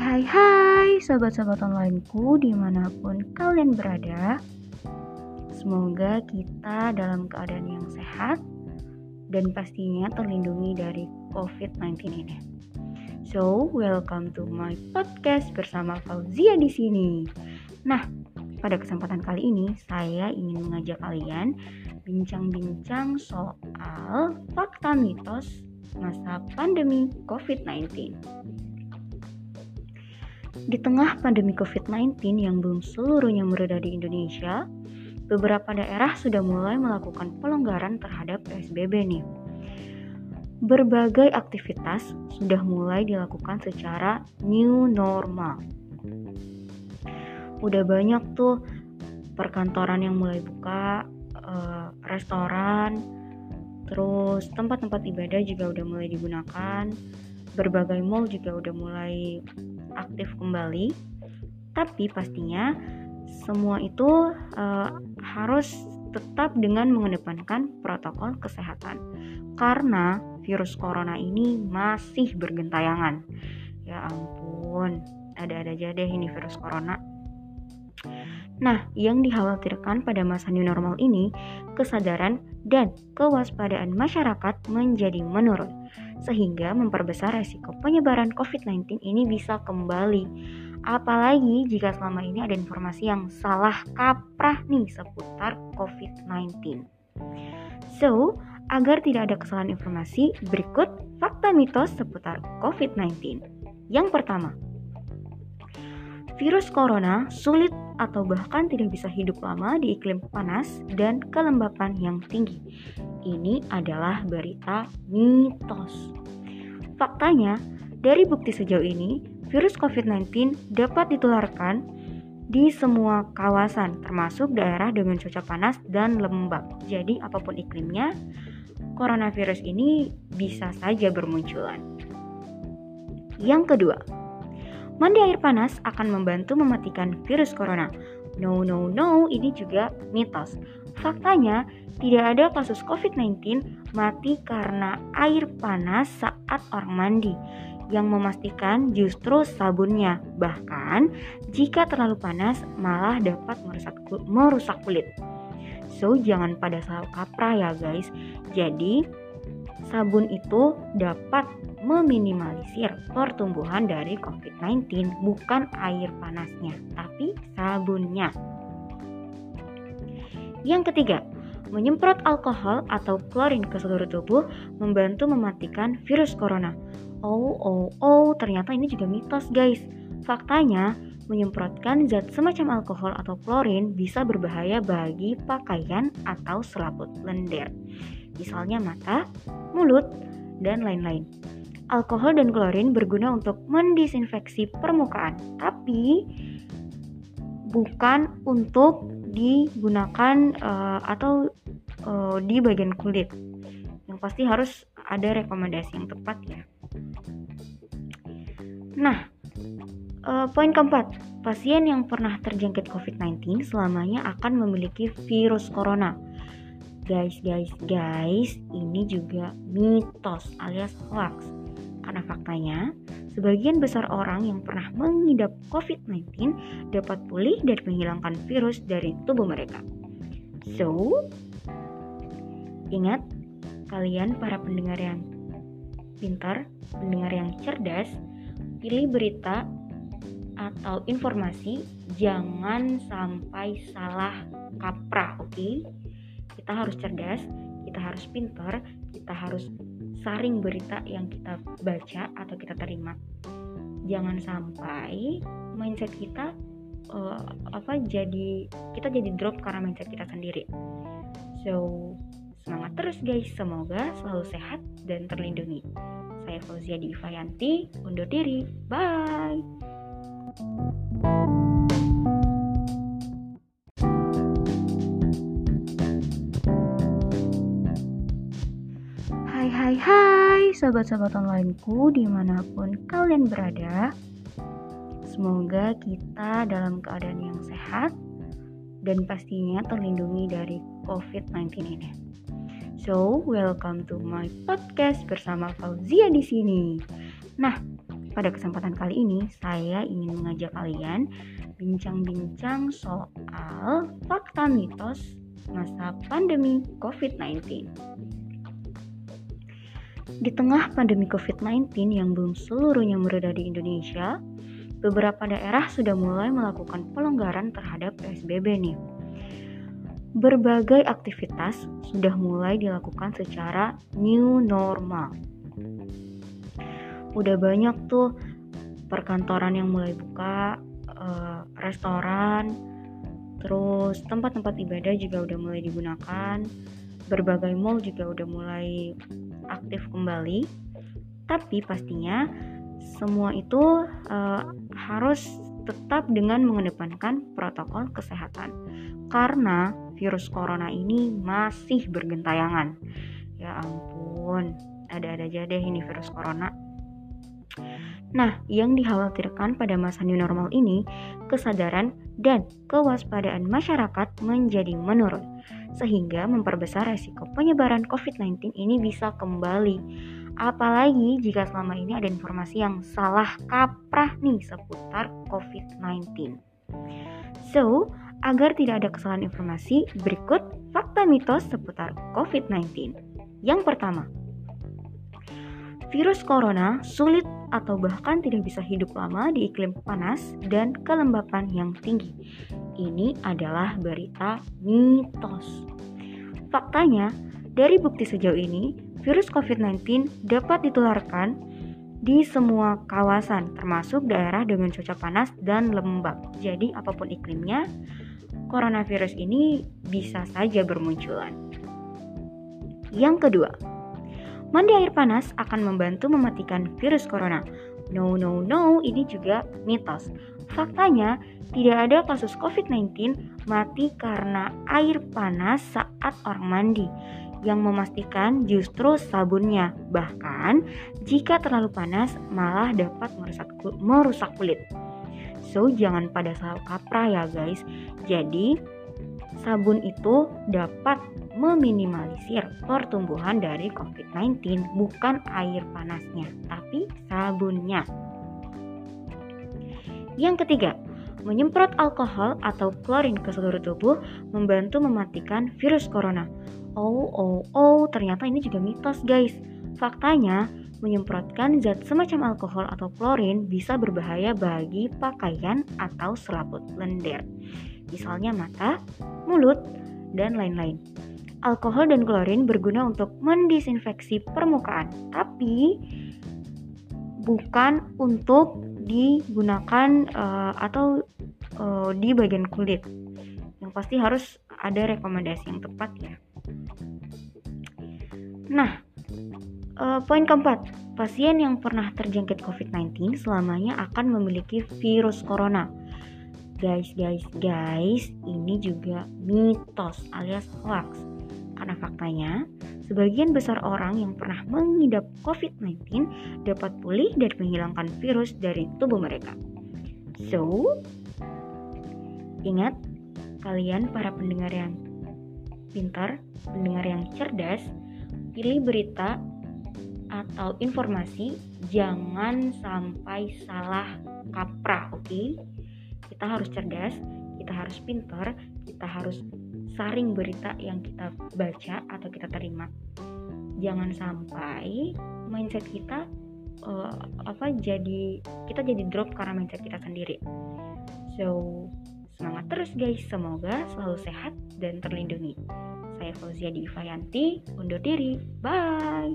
hai hai sobat-sobat onlineku di mana pun kalian berada Semoga kita dalam keadaan yang sehat dan pastinya terlindungi dari COVID-19 ini. So, welcome to my podcast bersama Fauzia di sini. Nah, pada kesempatan kali ini saya ingin mengajak kalian bincang-bincang soal fakta mitos masa pandemi COVID-19. Di tengah pandemi COVID-19 yang belum seluruhnya mereda di Indonesia, beberapa daerah sudah mulai melakukan pelonggaran terhadap PSBB nih. Berbagai aktivitas sudah mulai dilakukan secara new normal. Udah banyak tuh perkantoran yang mulai buka, eh, restoran, terus tempat-tempat ibadah juga udah mulai digunakan, berbagai mall juga udah mulai aktif kembali. Tapi pastinya semua itu uh, harus tetap dengan mengedepankan protokol kesehatan. Karena virus corona ini masih bergentayangan. Ya ampun, ada-ada aja deh ini virus corona. Nah, yang dikhawatirkan pada masa new normal ini, kesadaran dan kewaspadaan masyarakat menjadi menurun, sehingga memperbesar resiko penyebaran COVID-19 ini bisa kembali. Apalagi jika selama ini ada informasi yang salah kaprah nih seputar COVID-19. So, agar tidak ada kesalahan informasi, berikut fakta mitos seputar COVID-19. Yang pertama, virus corona sulit atau bahkan tidak bisa hidup lama di iklim panas dan kelembapan yang tinggi. Ini adalah berita mitos. Faktanya, dari bukti sejauh ini, virus COVID-19 dapat ditularkan di semua kawasan, termasuk daerah dengan cuaca panas dan lembab. Jadi, apa pun iklimnya, coronavirus ini bisa saja bermunculan. Yang kedua, Mandi air panas akan membantu mematikan virus corona. No, no, no, ini juga mitos. Faktanya, tidak ada kasus COVID-19 mati karena air panas saat orang mandi. Yang memastikan justru sabunnya. Bahkan, jika terlalu panas, malah dapat merusak, kulit. So, jangan pada salah kaprah ya guys. Jadi, sabun itu dapat meminimalisir pertumbuhan dari COVID-19 bukan air panasnya, tapi sabunnya. Yang ketiga, menyemprot alkohol atau klorin ke seluruh tubuh membantu mematikan virus corona. Oh, oh, oh, ternyata ini juga mitos, guys. Faktanya, menyemprotkan zat semacam alkohol atau klorin bisa berbahaya bagi pakaian atau selaput lender. Misalnya mata, mulut, dan lain-lain alkohol dan klorin berguna untuk mendisinfeksi permukaan, tapi bukan untuk digunakan uh, atau uh, di bagian kulit. Yang pasti harus ada rekomendasi yang tepat ya. Nah, uh, poin keempat, pasien yang pernah terjangkit COVID-19 selamanya akan memiliki virus corona. Guys, guys, guys, ini juga mitos alias hoax karena faktanya, sebagian besar orang yang pernah mengidap COVID-19 dapat pulih dan menghilangkan virus dari tubuh mereka. So, ingat kalian para pendengar yang pintar, pendengar yang cerdas, pilih berita atau informasi jangan sampai salah kaprah, oke? Okay? Kita harus cerdas, kita harus pintar, kita harus saring berita yang kita baca atau kita terima. Jangan sampai mindset kita uh, apa jadi kita jadi drop karena mindset kita sendiri. So, semangat terus guys. Semoga selalu sehat dan terlindungi. Saya Fauzia Divayanti, undur diri. Bye. Hai hai sobat-sobat onlineku di mana pun kalian berada Semoga kita dalam keadaan yang sehat dan pastinya terlindungi dari COVID-19 ini. So, welcome to my podcast bersama Fauzia di sini. Nah, pada kesempatan kali ini saya ingin mengajak kalian bincang-bincang soal fakta mitos masa pandemi COVID-19. Di tengah pandemi COVID-19 yang belum seluruhnya mereda di Indonesia, beberapa daerah sudah mulai melakukan pelonggaran terhadap PSBB nih. Berbagai aktivitas sudah mulai dilakukan secara new normal udah banyak tuh perkantoran yang mulai buka, uh, restoran, terus tempat-tempat ibadah juga udah mulai digunakan, berbagai mall juga udah mulai aktif kembali. Tapi pastinya semua itu uh, harus tetap dengan mengedepankan protokol kesehatan karena virus corona ini masih bergentayangan. Ya ampun, ada-ada aja deh ini virus corona. Nah, yang dikhawatirkan pada masa new normal ini, kesadaran dan kewaspadaan masyarakat menjadi menurun, sehingga memperbesar resiko penyebaran COVID-19 ini bisa kembali. Apalagi jika selama ini ada informasi yang salah kaprah nih seputar COVID-19. So, agar tidak ada kesalahan informasi, berikut fakta mitos seputar COVID-19. Yang pertama, virus corona sulit atau bahkan tidak bisa hidup lama di iklim panas dan kelembapan yang tinggi. Ini adalah berita mitos. Faktanya, dari bukti sejauh ini, virus COVID-19 dapat ditularkan di semua kawasan, termasuk daerah dengan cuaca panas dan lembab. Jadi, apa pun iklimnya, coronavirus ini bisa saja bermunculan. Yang kedua, Mandi air panas akan membantu mematikan virus corona. No, no, no, ini juga mitos. Faktanya, tidak ada kasus COVID-19 mati karena air panas saat orang mandi. Yang memastikan justru sabunnya. Bahkan, jika terlalu panas, malah dapat merusak, kulit. So, jangan pada salah kaprah ya guys. Jadi, sabun itu dapat meminimalisir pertumbuhan dari COVID-19 bukan air panasnya, tapi sabunnya. Yang ketiga, menyemprot alkohol atau klorin ke seluruh tubuh membantu mematikan virus corona. Oh, oh, oh, ternyata ini juga mitos, guys. Faktanya, menyemprotkan zat semacam alkohol atau klorin bisa berbahaya bagi pakaian atau selaput lender. Misalnya mata, mulut, dan lain-lain alkohol dan klorin berguna untuk mendisinfeksi permukaan, tapi bukan untuk digunakan uh, atau uh, di bagian kulit. Yang pasti harus ada rekomendasi yang tepat ya. Nah, uh, poin keempat, pasien yang pernah terjangkit COVID-19 selamanya akan memiliki virus corona. Guys, guys, guys, ini juga mitos alias hoax faktanya, sebagian besar orang yang pernah mengidap COVID-19 dapat pulih dan menghilangkan virus dari tubuh mereka. So, ingat kalian para pendengar yang pintar, pendengar yang cerdas, pilih berita atau informasi jangan sampai salah kaprah, oke? Okay? Kita harus cerdas, kita harus pintar, kita harus saring berita yang kita baca atau kita terima. Jangan sampai mindset kita uh, apa jadi kita jadi drop karena mindset kita sendiri. So semangat terus guys. Semoga selalu sehat dan terlindungi. Saya Fauzia Divayanti undur diri. Bye